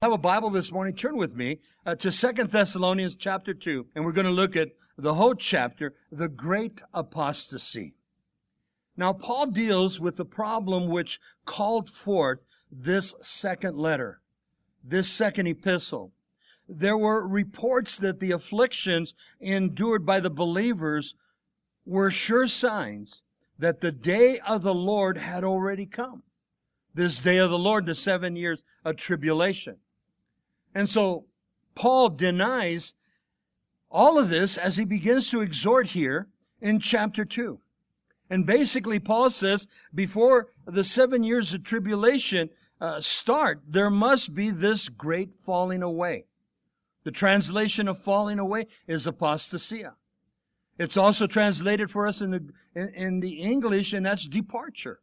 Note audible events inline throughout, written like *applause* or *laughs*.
have a Bible this morning, turn with me uh, to Second Thessalonians chapter 2, and we're going to look at the whole chapter, the great apostasy. Now, Paul deals with the problem which called forth this second letter, this second epistle. There were reports that the afflictions endured by the believers were sure signs that the day of the Lord had already come. This day of the Lord, the seven years of tribulation. And so Paul denies all of this as he begins to exhort here in chapter 2. And basically, Paul says, before the seven years of tribulation uh, start, there must be this great falling away. The translation of falling away is apostasia. It's also translated for us in the, in, in the English, and that's departure.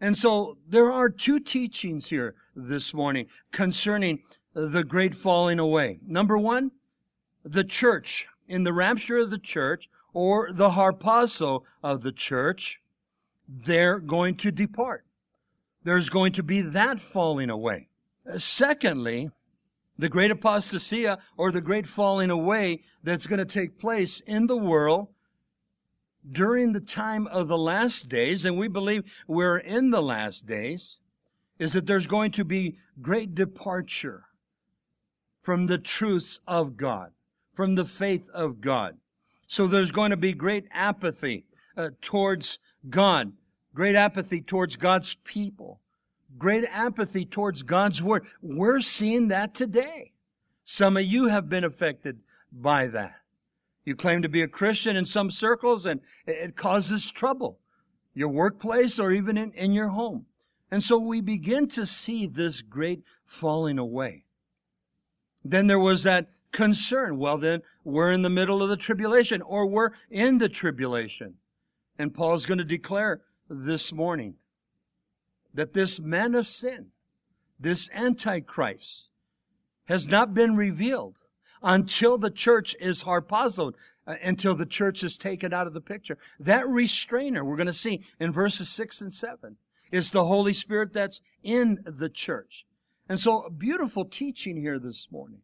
And so there are two teachings here this morning concerning the great falling away. Number one, the church, in the rapture of the church, or the harpazo of the church, they're going to depart. There's going to be that falling away. Secondly, the great apostasia or the great falling away that's going to take place in the world during the time of the last days, and we believe we're in the last days, is that there's going to be great departure from the truths of God, from the faith of God. So there's going to be great apathy uh, towards God, great apathy towards God's people, great apathy towards God's word. We're seeing that today. Some of you have been affected by that. You claim to be a Christian in some circles and it causes trouble. Your workplace or even in, in your home. And so we begin to see this great falling away. Then there was that concern. Well, then we're in the middle of the tribulation or we're in the tribulation. And Paul's going to declare this morning that this man of sin, this antichrist, has not been revealed until the church is harpazoed, uh, until the church is taken out of the picture. That restrainer, we're going to see in verses six and seven, is the Holy Spirit that's in the church. And so, beautiful teaching here this morning.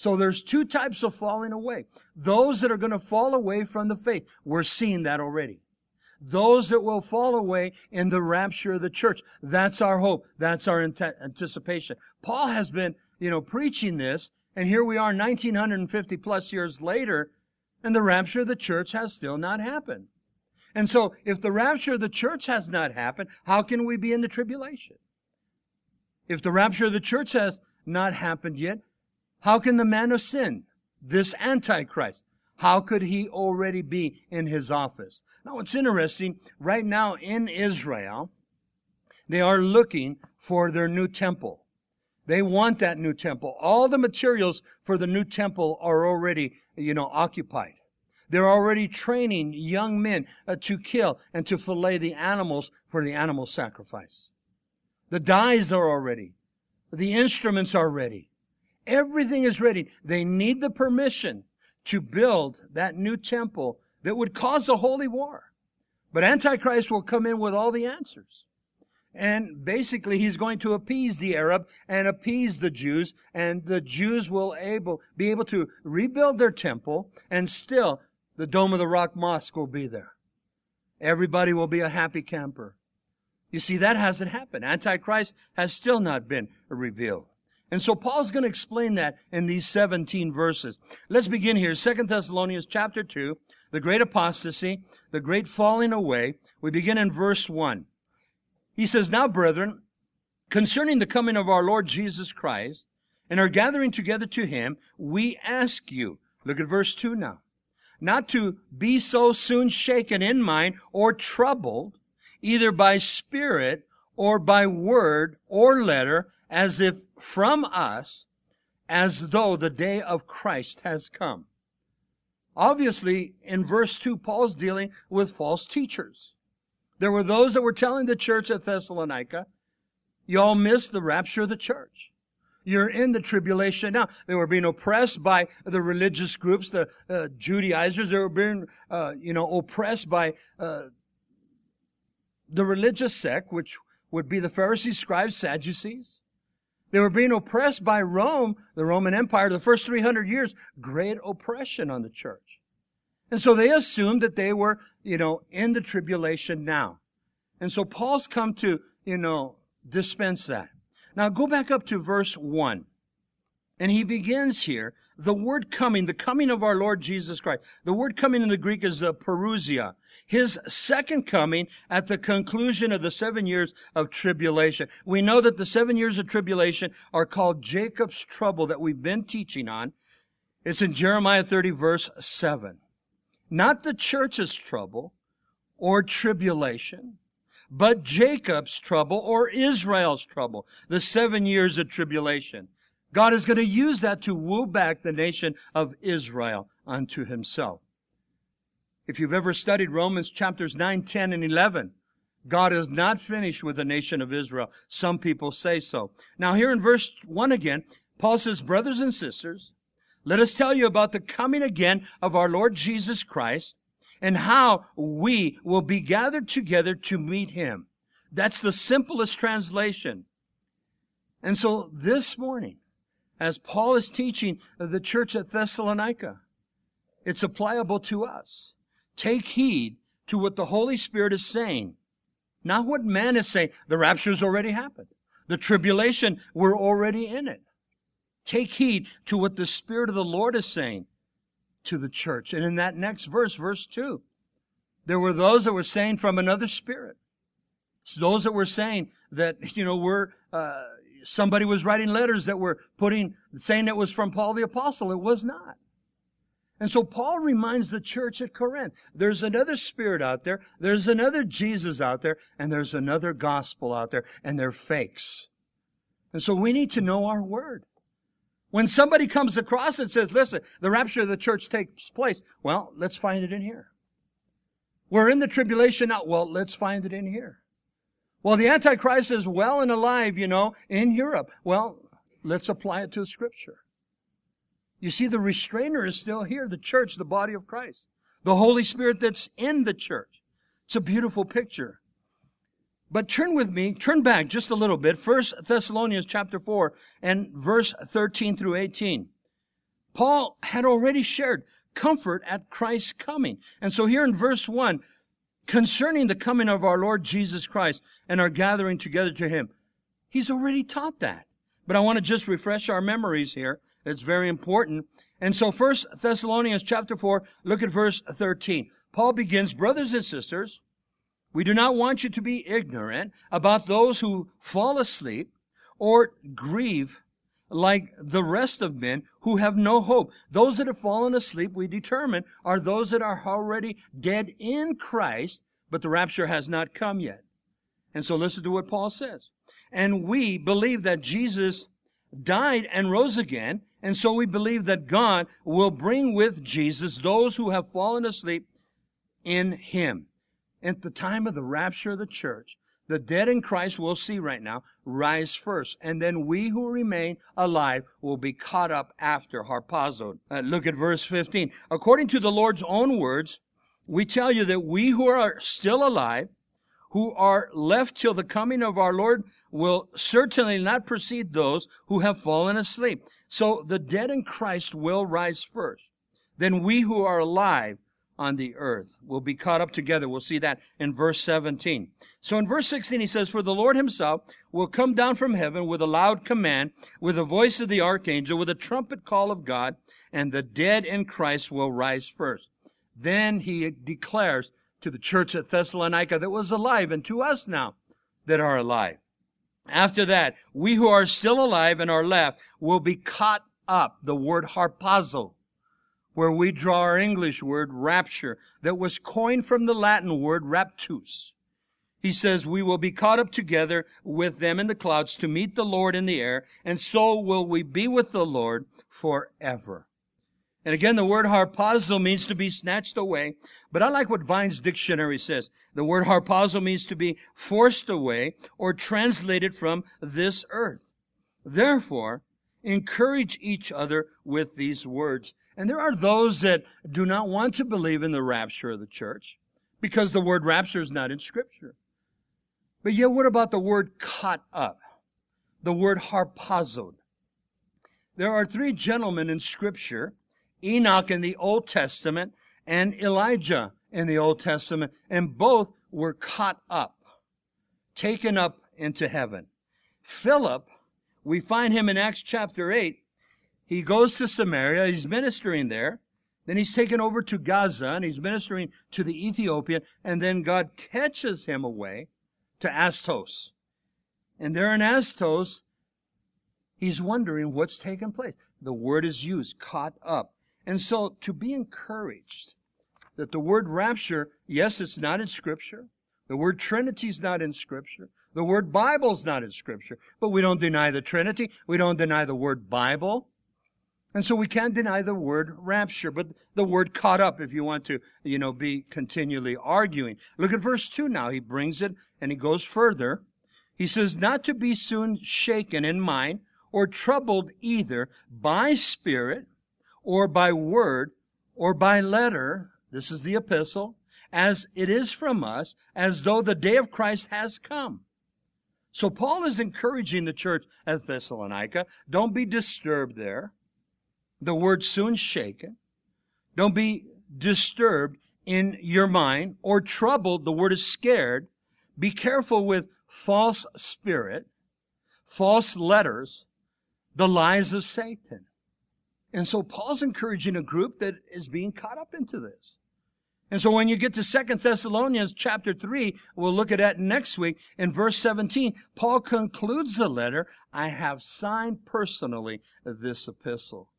So there's two types of falling away. Those that are going to fall away from the faith. We're seeing that already. Those that will fall away in the rapture of the church. That's our hope. That's our anticipation. Paul has been, you know, preaching this, and here we are 1950 plus years later, and the rapture of the church has still not happened. And so, if the rapture of the church has not happened, how can we be in the tribulation? If the rapture of the church has not happened yet, how can the man of sin, this Antichrist, how could he already be in his office? Now, what's interesting, right now in Israel, they are looking for their new temple. They want that new temple. All the materials for the new temple are already, you know, occupied. They're already training young men uh, to kill and to fillet the animals for the animal sacrifice. The dies are already. The instruments are ready. Everything is ready. They need the permission to build that new temple that would cause a holy war. But Antichrist will come in with all the answers. And basically, he's going to appease the Arab and appease the Jews, and the Jews will able, be able to rebuild their temple, and still the Dome of the Rock Mosque will be there. Everybody will be a happy camper. You see, that hasn't happened. Antichrist has still not been revealed. And so Paul's going to explain that in these 17 verses. Let's begin here. Second Thessalonians chapter 2, the great apostasy, the great falling away. We begin in verse 1. He says, Now, brethren, concerning the coming of our Lord Jesus Christ and our gathering together to him, we ask you, look at verse 2 now, not to be so soon shaken in mind or troubled, either by spirit or by word or letter, as if from us, as though the day of Christ has come. Obviously, in verse 2, Paul's dealing with false teachers. There were those that were telling the church at Thessalonica, y'all missed the rapture of the church. You're in the tribulation now. They were being oppressed by the religious groups, the uh, Judaizers. They were being, uh, you know, oppressed by uh, the religious sect, which would be the Pharisees, scribes, Sadducees. They were being oppressed by Rome, the Roman Empire, the first 300 years, great oppression on the church. And so they assumed that they were, you know, in the tribulation now. And so Paul's come to, you know, dispense that. Now go back up to verse 1. And he begins here, the word coming, the coming of our Lord Jesus Christ. The word coming in the Greek is the parousia. His second coming at the conclusion of the seven years of tribulation. We know that the seven years of tribulation are called Jacob's trouble that we've been teaching on. It's in Jeremiah 30 verse 7. Not the church's trouble or tribulation, but Jacob's trouble or Israel's trouble, the seven years of tribulation. God is going to use that to woo back the nation of Israel unto himself. If you've ever studied Romans chapters 9, 10, and 11, God is not finished with the nation of Israel. Some people say so. Now here in verse 1 again, Paul says, brothers and sisters, let us tell you about the coming again of our Lord Jesus Christ and how we will be gathered together to meet him. That's the simplest translation. And so this morning, as Paul is teaching the church at Thessalonica, it's applicable to us. Take heed to what the Holy Spirit is saying, not what man is saying. The rapture's already happened. The tribulation, we're already in it. Take heed to what the Spirit of the Lord is saying to the church. And in that next verse, verse 2, there were those that were saying from another spirit. Those that were saying that, you know, we're, uh, somebody was writing letters that were putting, saying it was from Paul the Apostle. It was not. And so Paul reminds the church at Corinth, there's another spirit out there, there's another Jesus out there, and there's another gospel out there, and they're fakes. And so we need to know our word. When somebody comes across and says, listen, the rapture of the church takes place, well, let's find it in here. We're in the tribulation now. Well, let's find it in here. Well, the Antichrist is well and alive, you know, in Europe. Well, let's apply it to scripture. You see, the restrainer is still here, the church, the body of Christ, the Holy Spirit that's in the church. It's a beautiful picture. But turn with me, turn back just a little bit. First Thessalonians chapter 4 and verse 13 through 18. Paul had already shared comfort at Christ's coming. And so here in verse 1, concerning the coming of our Lord Jesus Christ and our gathering together to him, he's already taught that. But I want to just refresh our memories here. It's very important. And so first Thessalonians chapter 4, look at verse 13. Paul begins, brothers and sisters, we do not want you to be ignorant about those who fall asleep or grieve like the rest of men who have no hope. Those that have fallen asleep, we determine, are those that are already dead in Christ, but the rapture has not come yet. And so listen to what Paul says. And we believe that Jesus died and rose again, and so we believe that God will bring with Jesus those who have fallen asleep in him at the time of the rapture of the church, the dead in Christ we'll see right now rise first. And then we who remain alive will be caught up after harpazo. Uh, look at verse 15. According to the Lord's own words, we tell you that we who are still alive, who are left till the coming of our Lord will certainly not precede those who have fallen asleep. So the dead in Christ will rise first. Then we who are alive on the earth will be caught up together. We'll see that in verse 17. So in verse 16, he says, For the Lord himself will come down from heaven with a loud command, with the voice of the archangel, with a trumpet call of God, and the dead in Christ will rise first. Then he declares to the church at Thessalonica that was alive, and to us now that are alive. After that, we who are still alive and are left will be caught up. The word harpazo where we draw our English word rapture that was coined from the Latin word raptus. He says, we will be caught up together with them in the clouds to meet the Lord in the air, and so will we be with the Lord forever. And again, the word harpazo means to be snatched away, but I like what Vine's dictionary says. The word harpazo means to be forced away or translated from this earth. Therefore, encourage each other with these words. And there are those that do not want to believe in the rapture of the church because the word rapture is not in scripture. But yet, what about the word caught up? the word harpazoed. There are three gentlemen in scripture, Enoch in the Old Testament and Elijah in the Old Testament, and both were caught up, taken up into heaven. Philip, we find him in Acts chapter 8. He goes to Samaria, he's ministering there. Then he's taken over to Gaza and he's ministering to the Ethiopian, and then God catches him away to Azotus. And there in Azotus, he's wondering what's taken place. The word is used, caught up. And so to be encouraged that the word rapture, yes, it's not in scripture. The word Trinity is not in scripture. The word Bible is not in scripture. But we don't deny the Trinity. We don't deny the word Bible. And so we can't deny the word rapture, but the word caught up if you want to, you know, be continually arguing. Look at verse 2 now. He brings it and he goes further. He says, not to be soon shaken in mind or troubled either by spirit or by word or by letter. This is the epistle as it is from us, as though the day of Christ has come. So Paul is encouraging the church at Thessalonica. Don't be disturbed there. The word soon shaken. Don't be disturbed in your mind or troubled. The word is scared. Be careful with false spirit, false letters, the lies of Satan. And so Paul's encouraging a group that is being caught up into this. And so when you get to Second Thessalonians chapter 3, we'll look at that next week. In verse 17, Paul concludes the letter, I have signed personally this epistle.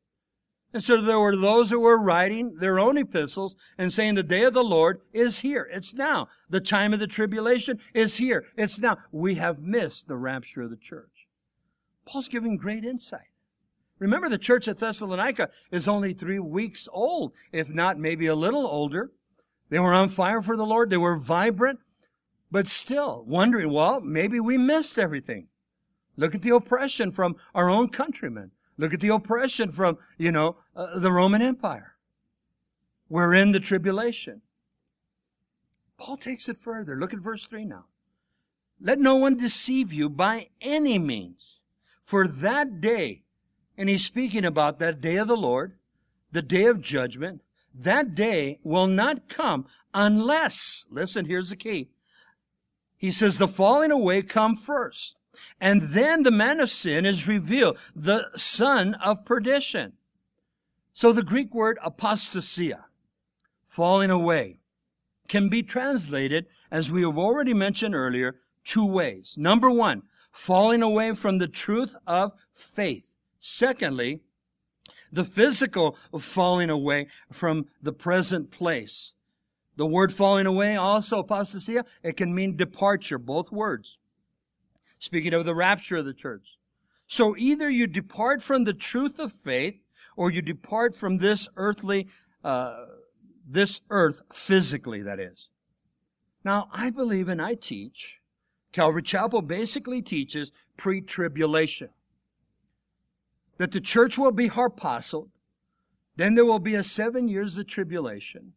And so there were those who were writing their own epistles and saying the day of the Lord is here. It's now. The time of the tribulation is here. It's now. We have missed the rapture of the church. Paul's giving great insight. Remember the church at Thessalonica is only three weeks old, if not maybe a little older. They were on fire for the Lord. They were vibrant, but still wondering, well, maybe we missed everything. Look at the oppression from our own countrymen. Look at the oppression from, you know, uh, the Roman Empire. We're in the tribulation. Paul takes it further. Look at verse 3 now. Let no one deceive you by any means. For that day, and he's speaking about that day of the Lord, the day of judgment, that day will not come unless, listen, here's the key. He says the falling away come first. And then the man of sin is revealed, the son of perdition. So the Greek word apostasia, falling away, can be translated, as we have already mentioned earlier, two ways. Number one, falling away from the truth of faith. Secondly, the physical falling away from the present place. The word falling away, also apostasia, it can mean departure, both words speaking of the rapture of the church. So either you depart from the truth of faith or you depart from this earthly, uh, this earth physically, that is. Now, I believe and I teach, Calvary Chapel basically teaches pre-tribulation. That the church will be harpazoed, then there will be a seven years of tribulation.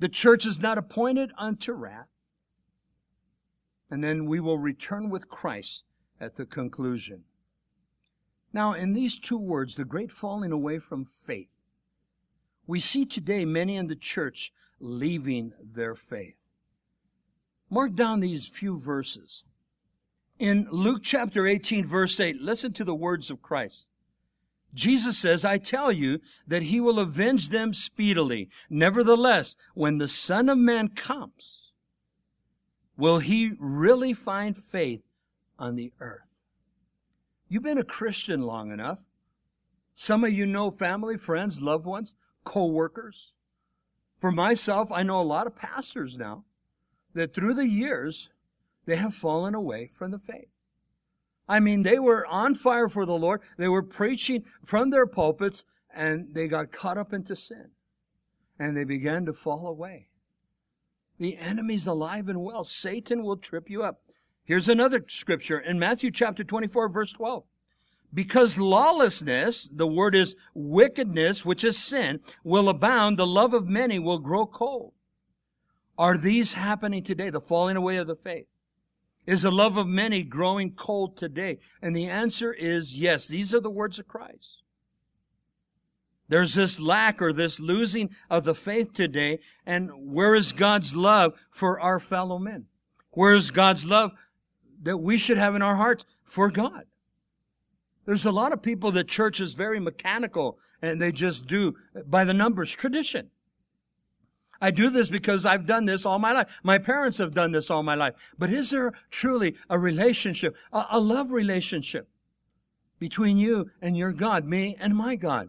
The church is not appointed unto wrath and then we will return with Christ at the conclusion. Now, in these two words, the great falling away from faith, we see today many in the church leaving their faith. Mark down these few verses. In Luke chapter 18, verse 8, listen to the words of Christ. Jesus says, I tell you that he will avenge them speedily. Nevertheless, when the Son of Man comes, Will he really find faith on the earth? You've been a Christian long enough. Some of you know family, friends, loved ones, co-workers. For myself, I know a lot of pastors now that through the years, they have fallen away from the faith. I mean, they were on fire for the Lord. They were preaching from their pulpits and they got caught up into sin and they began to fall away. The enemy's alive and well. Satan will trip you up. Here's another scripture in Matthew chapter 24, verse 12. Because lawlessness, the word is wickedness, which is sin, will abound, the love of many will grow cold. Are these happening today? The falling away of the faith. Is the love of many growing cold today? And the answer is yes. These are the words of Christ. There's this lack or this losing of the faith today. And where is God's love for our fellow men? Where is God's love that we should have in our hearts for God? There's a lot of people that church is very mechanical and they just do by the numbers, tradition. I do this because I've done this all my life. My parents have done this all my life. But is there truly a relationship, a, a love relationship between you and your God, me and my God?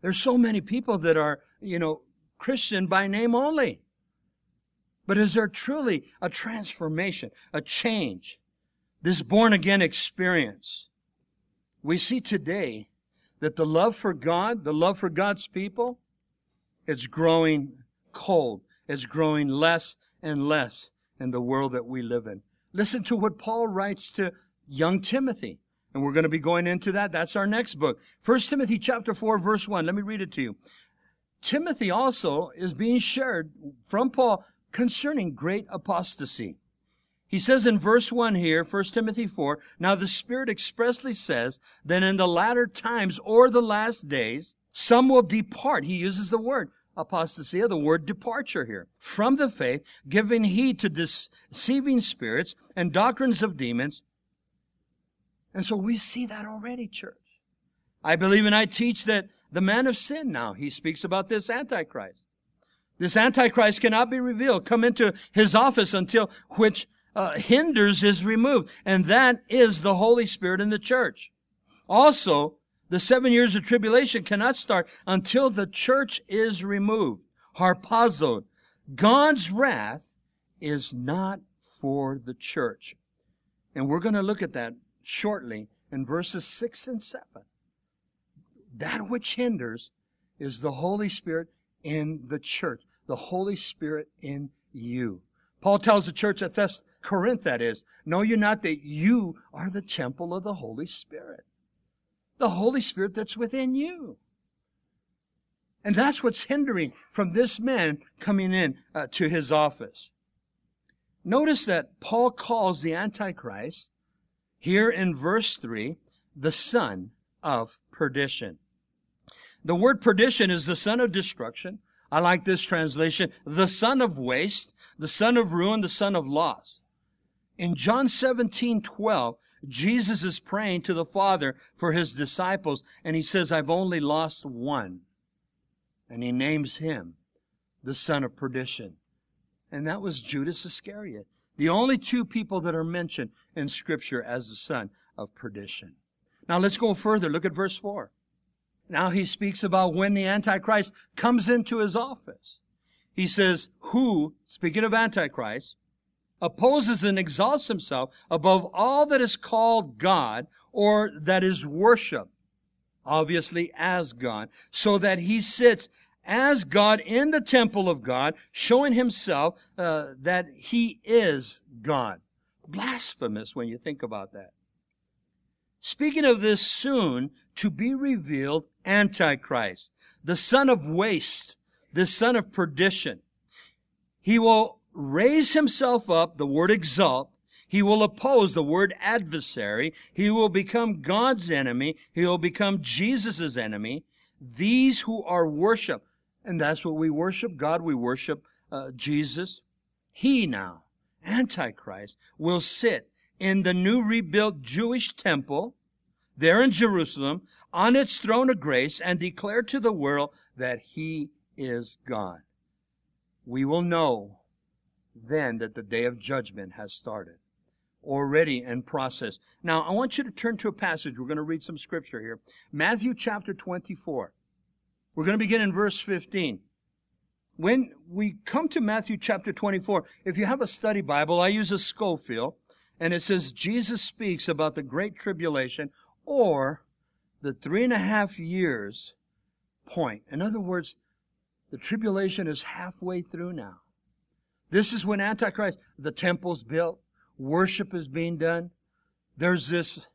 There's so many people that are, you know, Christian by name only. But is there truly a transformation, a change, this born again experience? We see today that the love for God, the love for God's people, it's growing cold. It's growing less and less in the world that we live in. Listen to what Paul writes to young Timothy. And we're going to be going into that. That's our next book. First Timothy chapter 4 verse 1. Let me read it to you. Timothy also is being shared from Paul concerning great apostasy. He says in verse 1 here, 1 Timothy 4, Now the Spirit expressly says that in the latter times or the last days, some will depart. He uses the word apostasy, the word departure here, from the faith, giving heed to deceiving spirits and doctrines of demons. And so we see that already, church. I believe and I teach that the man of sin now, he speaks about this Antichrist. This Antichrist cannot be revealed, come into his office until which uh, hinders is removed. And that is the Holy Spirit in the church. Also, the seven years of tribulation cannot start until the church is removed. Harpazo. God's wrath is not for the church. And we're going to look at that shortly in verses six and seven. That which hinders is the Holy Spirit in the church. The Holy Spirit in you. Paul tells the church at Thess- Corinth, that is, know you not that you are the temple of the Holy Spirit. The Holy Spirit that's within you. And that's what's hindering from this man coming in uh, to his office. Notice that Paul calls the Antichrist here in verse 3 the son of perdition. The word perdition is the son of destruction. I like this translation. The son of waste the son of ruin, the son of loss. In John 17, 12, Jesus is praying to the Father for his disciples, and he says, I've only lost one. And he names him the son of perdition. And that was Judas Iscariot. The only two people that are mentioned in scripture as the son of perdition. Now let's go further. Look at verse 4. Now he speaks about when the Antichrist comes into his office. He says, who, speaking of Antichrist, opposes and exalts himself above all that is called God or that is worship, obviously as God, so that he sits as God in the temple of God, showing himself uh, that he is God. Blasphemous when you think about that. Speaking of this soon to be revealed Antichrist, the son of waste, the son of perdition. He will raise himself up, the word exalt. He will oppose the word adversary. He will become God's enemy. He will become Jesus' enemy. These who are worship, and that's what we worship God, we worship uh, Jesus. He now, Antichrist, will sit in the new rebuilt Jewish temple there in Jerusalem on its throne of grace and declare to the world that he is God. We will know then that the day of judgment has started, already in process. Now, I want you to turn to a passage. We're going to read some scripture here. Matthew chapter 24. We're going to begin in verse 15. When we come to Matthew chapter 24, if you have a study Bible, I use a Scofield, and it says Jesus speaks about the great tribulation or the three and a half years point. In other words, the tribulation is halfway through now. This is when Antichrist, the temple's built, worship is being done. There's this,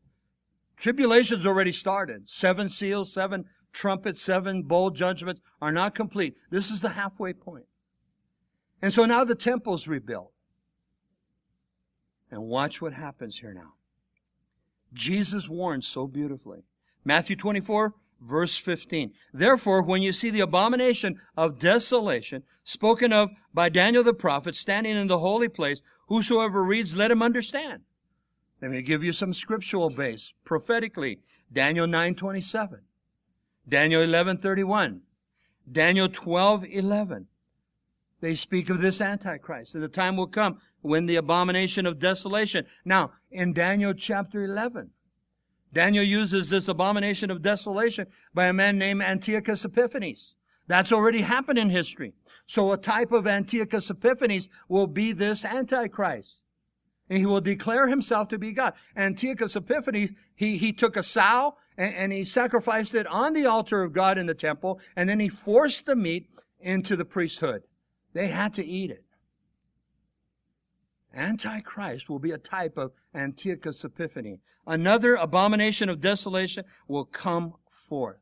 tribulation's already started. Seven seals, seven trumpets, seven bowl judgments are not complete. This is the halfway point. And so now the temple's rebuilt. And watch what happens here now. Jesus warns so beautifully. Matthew 24, verse 15. Therefore, when you see the abomination of desolation spoken of by Daniel the prophet standing in the holy place, whosoever reads, let him understand. Let me give you some scriptural base prophetically. Daniel 9:27. Daniel 11:31. Daniel 12:11. They speak of this Antichrist. And the time will come when the abomination of desolation. Now, in Daniel chapter 11, Daniel uses this abomination of desolation by a man named Antiochus Epiphanes. That's already happened in history. So a type of Antiochus Epiphanes will be this Antichrist. And he will declare himself to be God. Antiochus Epiphanes, he, he took a sow and, and he sacrificed it on the altar of God in the temple, and then he forced the meat into the priesthood. They had to eat it. Antichrist will be a type of Antiochus Epiphany. Another abomination of desolation will come forth.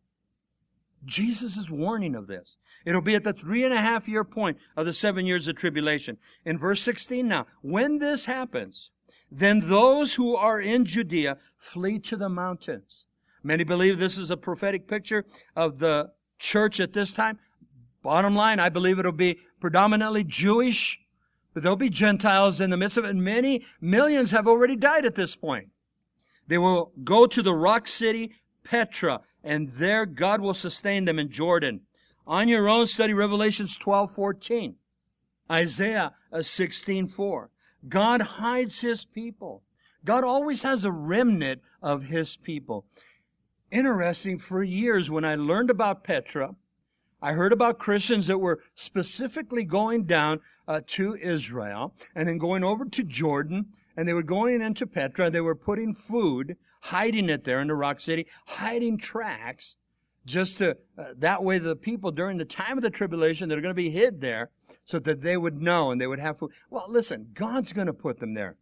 Jesus is warning of this. It'll be at the three and a half year point of the seven years of tribulation. In verse 16 now, when this happens, then those who are in Judea flee to the mountains. Many believe this is a prophetic picture of the church at this time. Bottom line, I believe it'll be predominantly Jewish, but there'll be Gentiles in the midst of it. And many millions have already died at this point. They will go to the rock city, Petra, and there God will sustain them in Jordan. On your own, study Revelations 12, 14. Isaiah uh, 16, 4. God hides his people. God always has a remnant of his people. Interesting, for years when I learned about Petra, I heard about Christians that were specifically going down uh, to Israel and then going over to Jordan and they were going into Petra. They were putting food, hiding it there in the rock city, hiding tracks, just to, uh, that way the people during the time of the tribulation, they're going to be hid there so that they would know and they would have food. Well, listen, God's going to put them there.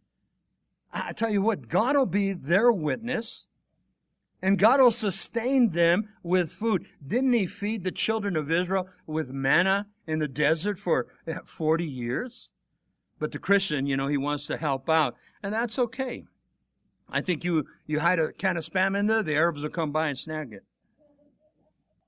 I tell you what, God will be their witness and God will sustain them with food. Didn't he feed the children of Israel with manna in the desert for 40 years? But the Christian, you know, he wants to help out, and that's okay. I think you, you hide a can of spam in there, the Arabs will come by and snag it.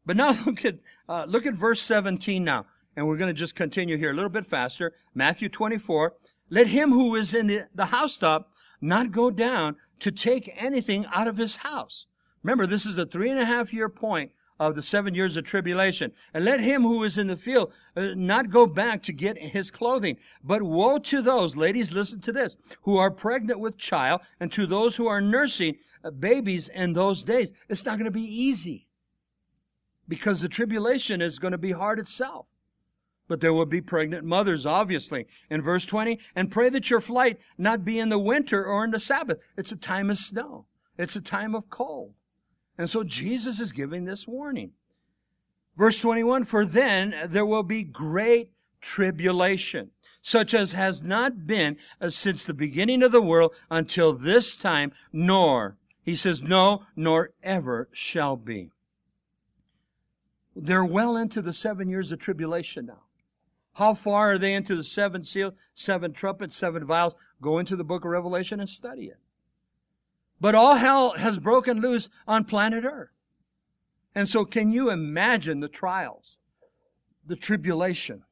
But now *laughs* look at, uh, look at verse 17 now. And we're going to just continue here a little bit faster. Matthew 24. Let him who is in the, the housetop not go down to take anything out of his house. Remember, this is a three and a half year point of the seven years of tribulation. And let him who is in the field uh, not go back to get his clothing. But woe to those, ladies, listen to this, who are pregnant with child and to those who are nursing uh, babies in those days. It's not going to be easy because the tribulation is going to be hard itself. But there will be pregnant mothers, obviously. In verse 20, and pray that your flight not be in the winter or in the Sabbath. It's a time of snow. It's a time of cold. And so Jesus is giving this warning. Verse 21, for then there will be great tribulation, such as has not been uh, since the beginning of the world until this time, nor, he says, no, nor ever shall be. They're well into the seven years of tribulation now. How far are they into the seven seals, seven trumpets, seven vials? Go into the book of Revelation and study it. But all hell has broken loose on planet Earth. And so can you imagine the trials, the tribulation?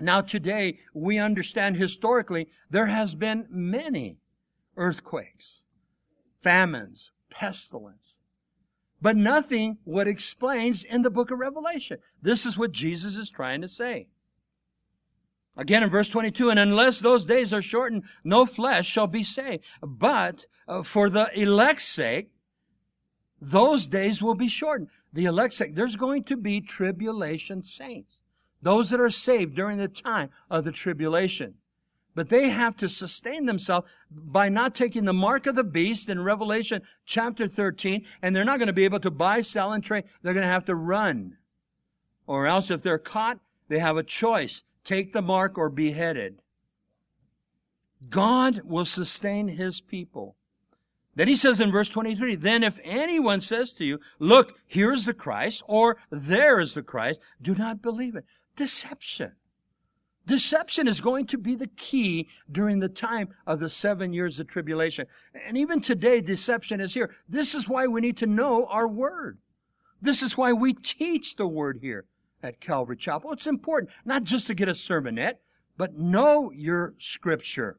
Now today we understand historically there has been many earthquakes, famines, pestilence, but nothing what explains in the book of Revelation. This is what Jesus is trying to say. Again in verse 22, and unless those days are shortened, no flesh shall be saved. But uh, for the elect's sake, those days will be shortened. The elect's sake, there's going to be tribulation saints. Those that are saved during the time of the tribulation. But they have to sustain themselves by not taking the mark of the beast in Revelation chapter 13, and they're not going to be able to buy, sell, and trade. They're going to have to run. Or else if they're caught, they have a choice take the mark, or beheaded. God will sustain his people. Then he says in verse 23, then if anyone says to you, look, here is the Christ, or there is the Christ, do not believe it. Deception. Deception is going to be the key during the time of the seven years of tribulation. And even today, deception is here. This is why we need to know our word. This is why we teach the word here at Calvary Chapel. It's important not just to get a sermonette, but know your scripture.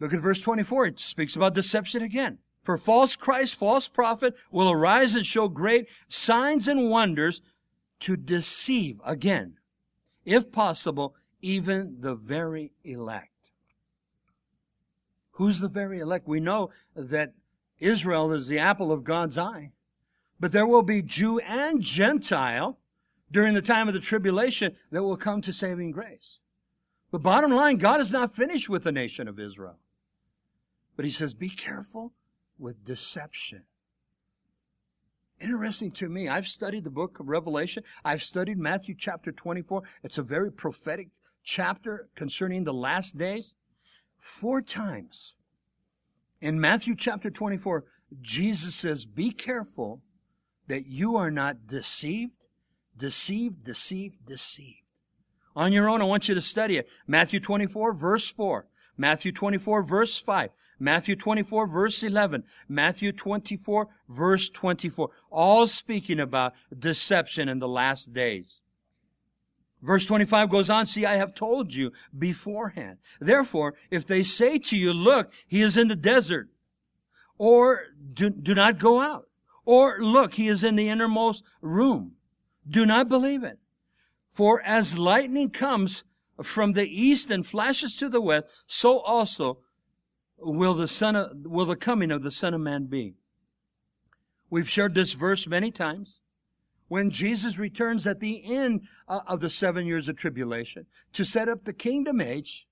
Look at verse 24. It speaks about deception again. For false Christ, false prophet will arise and show great signs and wonders to deceive again, if possible, even the very elect. Who's the very elect? We know that Israel is the apple of God's eye. But there will be Jew and Gentile during the time of the tribulation that will come to saving grace. But bottom line, God is not finished with the nation of Israel. But he says, be careful with deception. Interesting to me, I've studied the book of Revelation. I've studied Matthew chapter 24. It's a very prophetic chapter concerning the last days. Four times in Matthew chapter 24, Jesus says, Be careful that you are not deceived, deceived, deceived, deceived. On your own, I want you to study it. Matthew 24, verse 4. Matthew 24, verse 5. Matthew 24, verse 11. Matthew 24, verse 24. All speaking about deception in the last days. Verse 25 goes on, see, I have told you beforehand. Therefore, if they say to you, look, he is in the desert, or do, do not go out, or look, he is in the innermost room, do not believe it. For as lightning comes from the east and flashes to the west, so also will the son of, will the coming of the son of man be. We've shared this verse many times when Jesus returns at the end uh, of the seven years of tribulation to set up the kingdom age,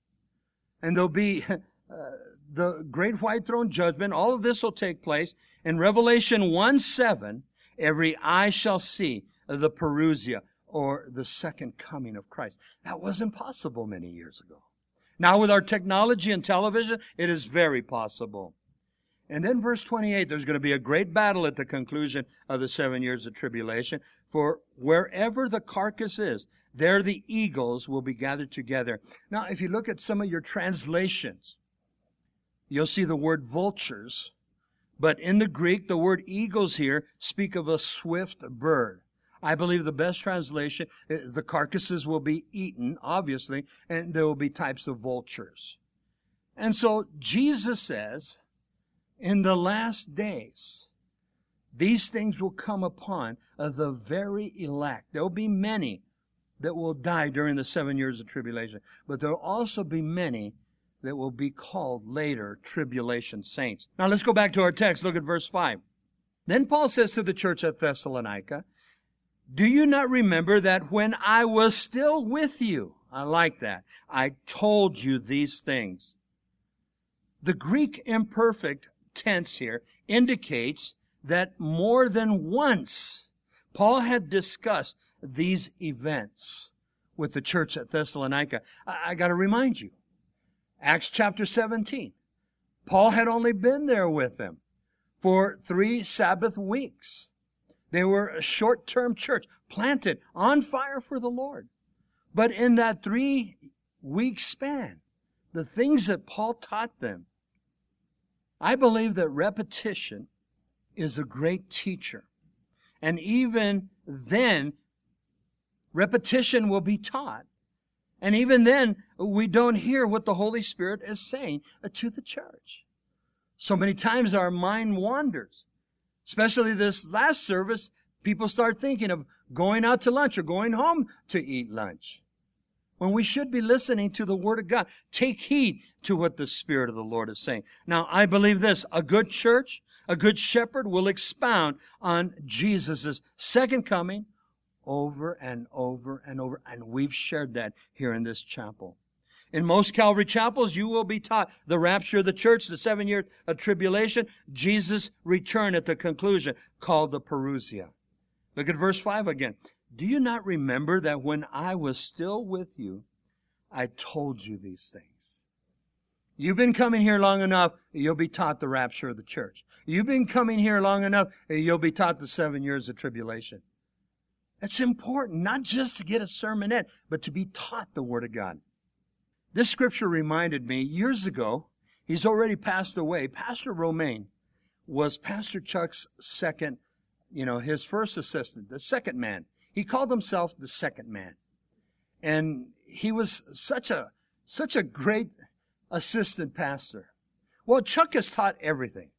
and there'll be *laughs* uh, the great white throne judgment. All of this will take place. In Revelation 1 7, every eye shall see the Parousia, or the second coming of Christ. That wasn't possible many years ago. Now with our technology and television, it is very possible. And then verse 28, there's going to be a great battle at the conclusion of the seven years of tribulation. For wherever the carcass is, there the eagles will be gathered together. Now, if you look at some of your translations, you'll see the word vultures. But in the Greek, the word eagles here speak of a swift bird. I believe the best translation is the carcasses will be eaten, obviously, and there will be types of vultures. And so Jesus says, in the last days, these things will come upon uh, the very elect. There will be many that will die during the seven years of tribulation, but there will also be many that will be called later tribulation saints. Now let's go back to our text. Look at verse 5. Then Paul says to the church at Thessalonica, Do you not remember that when I was still with you, I like that, I told you these things? The Greek imperfect tense here indicates that more than once Paul had discussed these events with the church at Thessalonica. I, I got to remind you, Acts chapter 17. Paul had only been there with them for three Sabbath weeks. They were a short-term church planted on fire for the Lord. But in that three week span, the things that Paul taught them I believe that repetition is a great teacher. And even then, repetition will be taught. And even then, we don't hear what the Holy Spirit is saying to the church. So many times our mind wanders. Especially this last service, people start thinking of going out to lunch or going home to eat lunch when we should be listening to the Word of God. Take heed to what the Spirit of the Lord is saying. Now, I believe this. A good church, a good shepherd will expound on Jesus' second coming over and over and over. And we've shared that here in this chapel. In most Calvary chapels, you will be taught the rapture of the church, the seven years of tribulation, Jesus' return at the conclusion, called the Parousia. Look at verse 5 again. Do you not remember that when I was still with you, I told you these things? You've been coming here long enough, you'll be taught the rapture of the church. You've been coming here long enough, you'll be taught the seven years of tribulation. It's important not just to get a sermonette, but to be taught the Word of God. This scripture reminded me years ago, he's already passed away. Pastor Romaine was Pastor Chuck's second, you know, his first assistant, the second man. He called himself the second man. And he was such a, such a great assistant pastor. Well, Chuck has taught everything.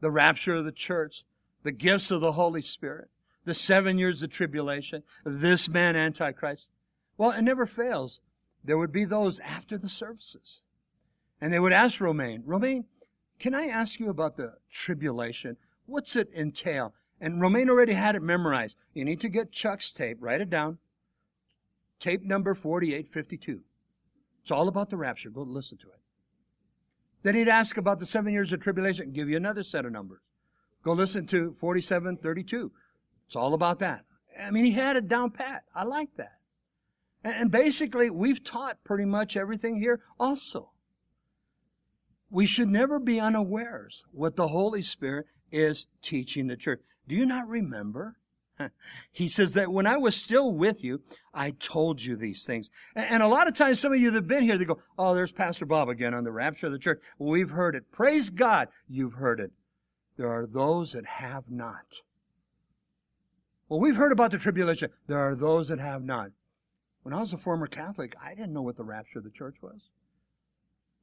The rapture of the church, the gifts of the Holy Spirit, the seven years of tribulation, this man Antichrist. Well, it never fails. There would be those after the services. And they would ask Romaine, Romaine, can I ask you about the tribulation? What's it entail? And Romaine already had it memorized. You need to get Chuck's tape, write it down. Tape number 4852. It's all about the rapture. Go listen to it. Then he'd ask about the seven years of tribulation, and give you another set of numbers. Go listen to 4732. It's all about that. I mean, he had it down pat. I like that. And basically, we've taught pretty much everything here also. We should never be unawares what the Holy Spirit is teaching the church. Do you not remember? *laughs* He says that when I was still with you, I told you these things. And a lot of times, some of you that have been here, they go, Oh, there's Pastor Bob again on the rapture of the church. Well, we've heard it. Praise God, you've heard it. There are those that have not. Well, we've heard about the tribulation. There are those that have not. When I was a former Catholic, I didn't know what the rapture of the church was.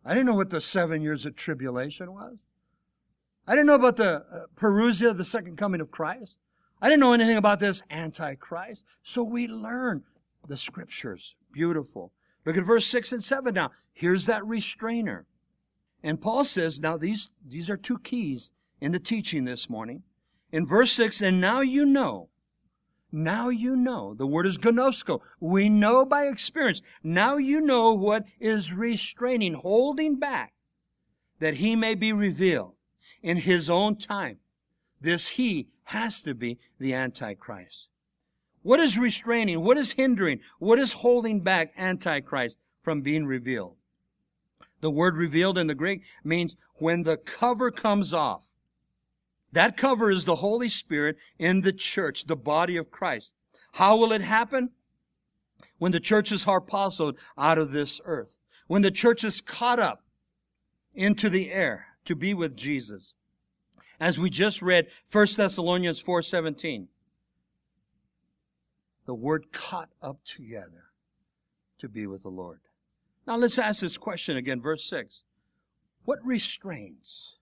I didn't know what the seven years of tribulation was. I didn't know about the uh, parousia, the second coming of Christ. I didn't know anything about this antichrist. So we learn the scriptures. Beautiful. Look at verse 6 and 7 now. Here's that restrainer. And Paul says, now these, these are two keys in the teaching this morning. In verse 6, and now you know now you know. The word is gnosko. We know by experience. Now you know what is restraining, holding back, that he may be revealed in his own time. This he has to be the Antichrist. What is restraining? What is hindering? What is holding back Antichrist from being revealed? The word revealed in the Greek means when the cover comes off. That cover is the Holy Spirit in the church, the body of Christ. How will it happen? When the church is harpazoed out of this earth. When the church is caught up into the air to be with Jesus. As we just read 1 Thessalonians 4:17. The word caught up together to be with the Lord. Now let's ask this question again, verse 6. What restrains?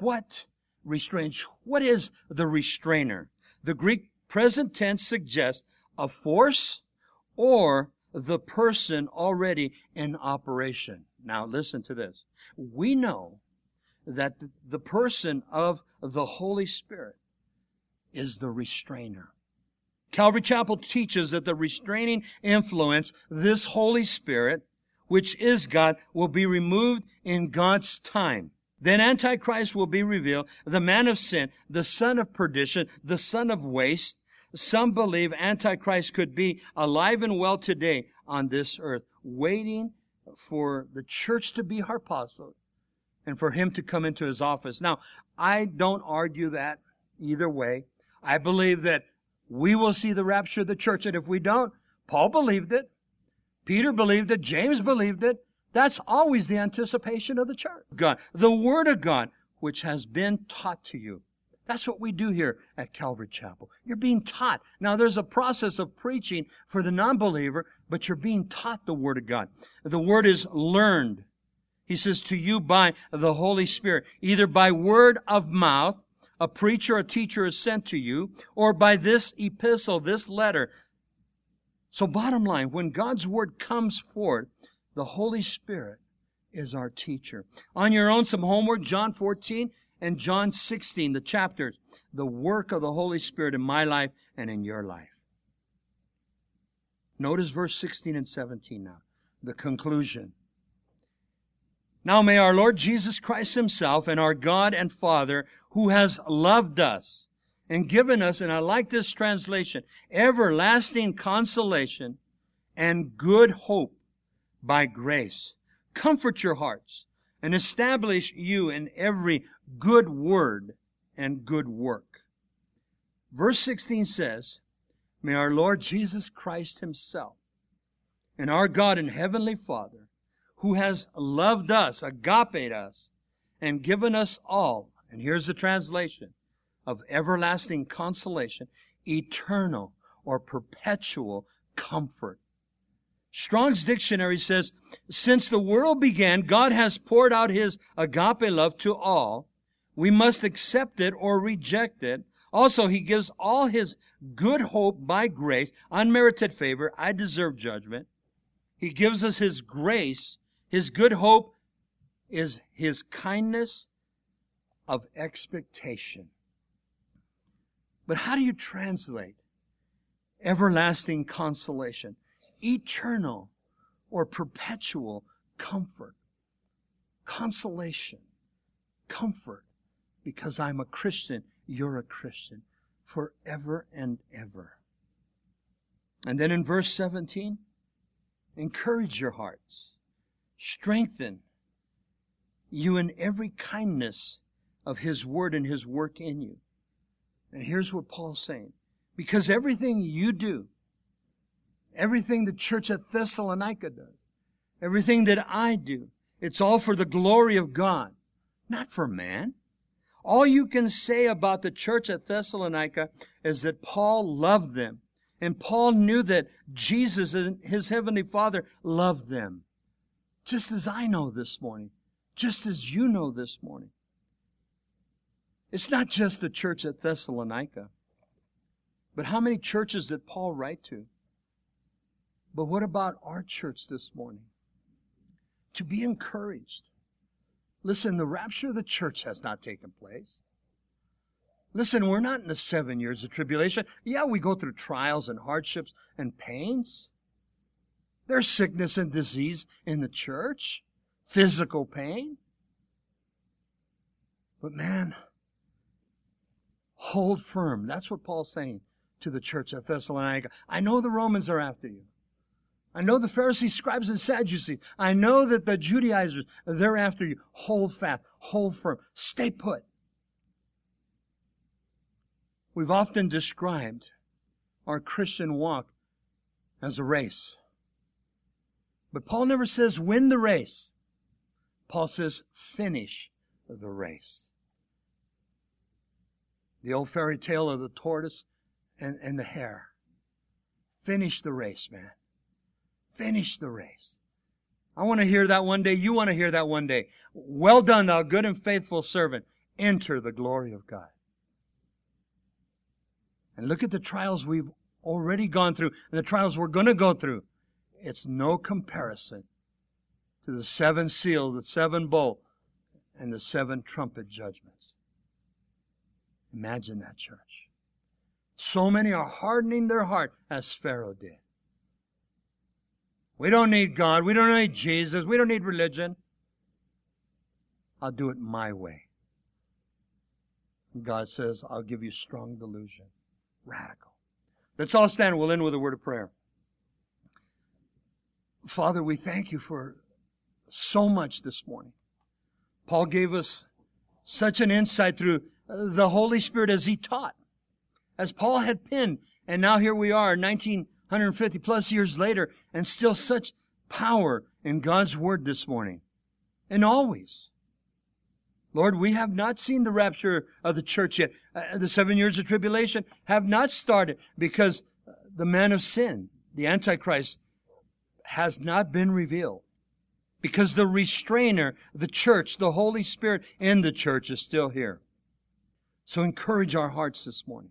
What restrains. What is the restrainer? The Greek present tense suggests a force or the person already in operation. Now listen to this. We know that the person of the Holy Spirit is the restrainer. Calvary Chapel teaches that the restraining influence, this Holy Spirit, which is God, will be removed in God's time. Then Antichrist will be revealed, the man of sin, the son of perdition, the son of waste. Some believe Antichrist could be alive and well today on this earth, waiting for the church to be harpazoed and for him to come into his office. Now, I don't argue that either way. I believe that we will see the rapture of the church, and if we don't, Paul believed it. Peter believed it. James believed it. That's always the anticipation of the church. God, the Word of God, which has been taught to you. That's what we do here at Calvary Chapel. You're being taught. Now there's a process of preaching for the non-believer, but you're being taught the Word of God. The Word is learned. He says to you by the Holy Spirit, either by word of mouth, a preacher, a teacher is sent to you, or by this epistle, this letter. So bottom line, when God's Word comes forth, the Holy Spirit is our teacher. On your own, some homework, John 14 and John 16, the chapters, the work of the Holy Spirit in my life and in your life. Notice verse 16 and 17 now, the conclusion. Now may our Lord Jesus Christ himself and our God and Father, who has loved us and given us, and I like this translation, everlasting consolation and good hope by grace. Comfort your hearts and establish you in every good word and good work. Verse 16 says, may our Lord Jesus Christ himself and our God and Heavenly Father, who has loved us, agape us, and given us all, and here's the translation, of everlasting consolation, eternal or perpetual comfort. Strong's dictionary says, since the world began, God has poured out his agape love to all. We must accept it or reject it. Also, he gives all his good hope by grace, unmerited favor. I deserve judgment. He gives us his grace. His good hope is his kindness of expectation. But how do you translate everlasting consolation, eternal or perpetual comfort, consolation, comfort, because I'm a Christian, you're a Christian, forever and ever. And then in verse 17, encourage your hearts, strengthen you in every kindness of His Word and His work in you. And here's what Paul's saying. Because everything you do, everything the church at Thessalonica does, everything that I do, it's all for the glory of God, not for man. All you can say about the church at Thessalonica is that Paul loved them. And Paul knew that Jesus and his heavenly Father loved them. Just as I know this morning. Just as you know this morning. It's not just the church at Thessalonica. But how many churches did Paul write to? But what about our church this morning? To be encouraged. Listen, the rapture of the church has not taken place. Listen, we're not in the seven years of tribulation. Yeah, we go through trials and hardships and pains. There's sickness and disease in the church, physical pain. But man, Hold firm. That's what Paul's saying to the church at Thessalonica. I know the Romans are after you. I know the Pharisees, scribes, and Sadducees. I know that the Judaizers, they're after you. Hold fast. Hold firm. Stay put. We've often described our Christian walk as a race. But Paul never says win the race. Paul says finish the race. The old fairy tale of the tortoise and, and the hare. Finish the race, man. Finish the race. I want to hear that one day. You want to hear that one day. Well done, thou good and faithful servant. Enter the glory of God. And look at the trials we've already gone through and the trials we're going to go through. It's no comparison to the seven seal, the seven bowl, and the seven trumpet judgments. Imagine that church. So many are hardening their heart as Pharaoh did. We don't need God. We don't need Jesus. We don't need religion. I'll do it my way. God says, I'll give you strong delusion. Radical. Let's all stand. We'll end with a word of prayer. Father, we thank you for so much this morning. Paul gave us such an insight through the Holy Spirit as he taught, as Paul had penned. And now here we are, 1950 plus years later, and still such power in God's word this morning. And always. Lord, we have not seen the rapture of the church yet. Uh, the seven years of tribulation have not started because the man of sin, the Antichrist, has not been revealed. Because the restrainer, the church, the Holy Spirit in the church is still here. So encourage our hearts this morning.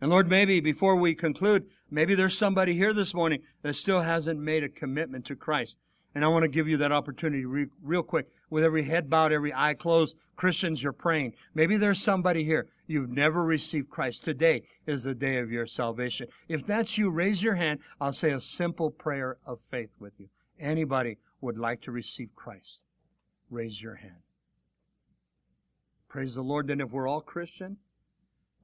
And Lord, maybe before we conclude, maybe there's somebody here this morning that still hasn't made a commitment to Christ. And I want to give you that opportunity re- real quick. With every head bowed, every eye closed, Christians, you're praying. Maybe there's somebody here. You've never received Christ. Today is the day of your salvation. If that's you, raise your hand. I'll say a simple prayer of faith with you. Anybody would like to receive Christ? Raise your hand. Praise the Lord. Then if we're all Christian,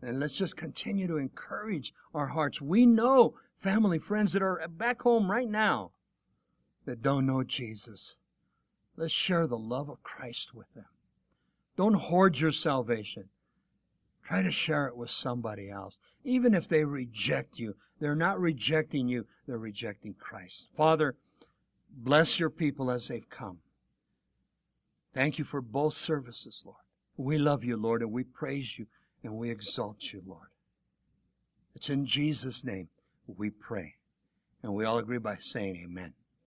then let's just continue to encourage our hearts. We know family, friends that are back home right now that don't know Jesus. Let's share the love of Christ with them. Don't hoard your salvation. Try to share it with somebody else. Even if they reject you, they're not rejecting you, they're rejecting Christ. Father, bless your people as they've come. Thank you for both services, Lord. We love you, Lord, and we praise you and we exalt you, Lord. It's in Jesus' name we pray. And we all agree by saying amen.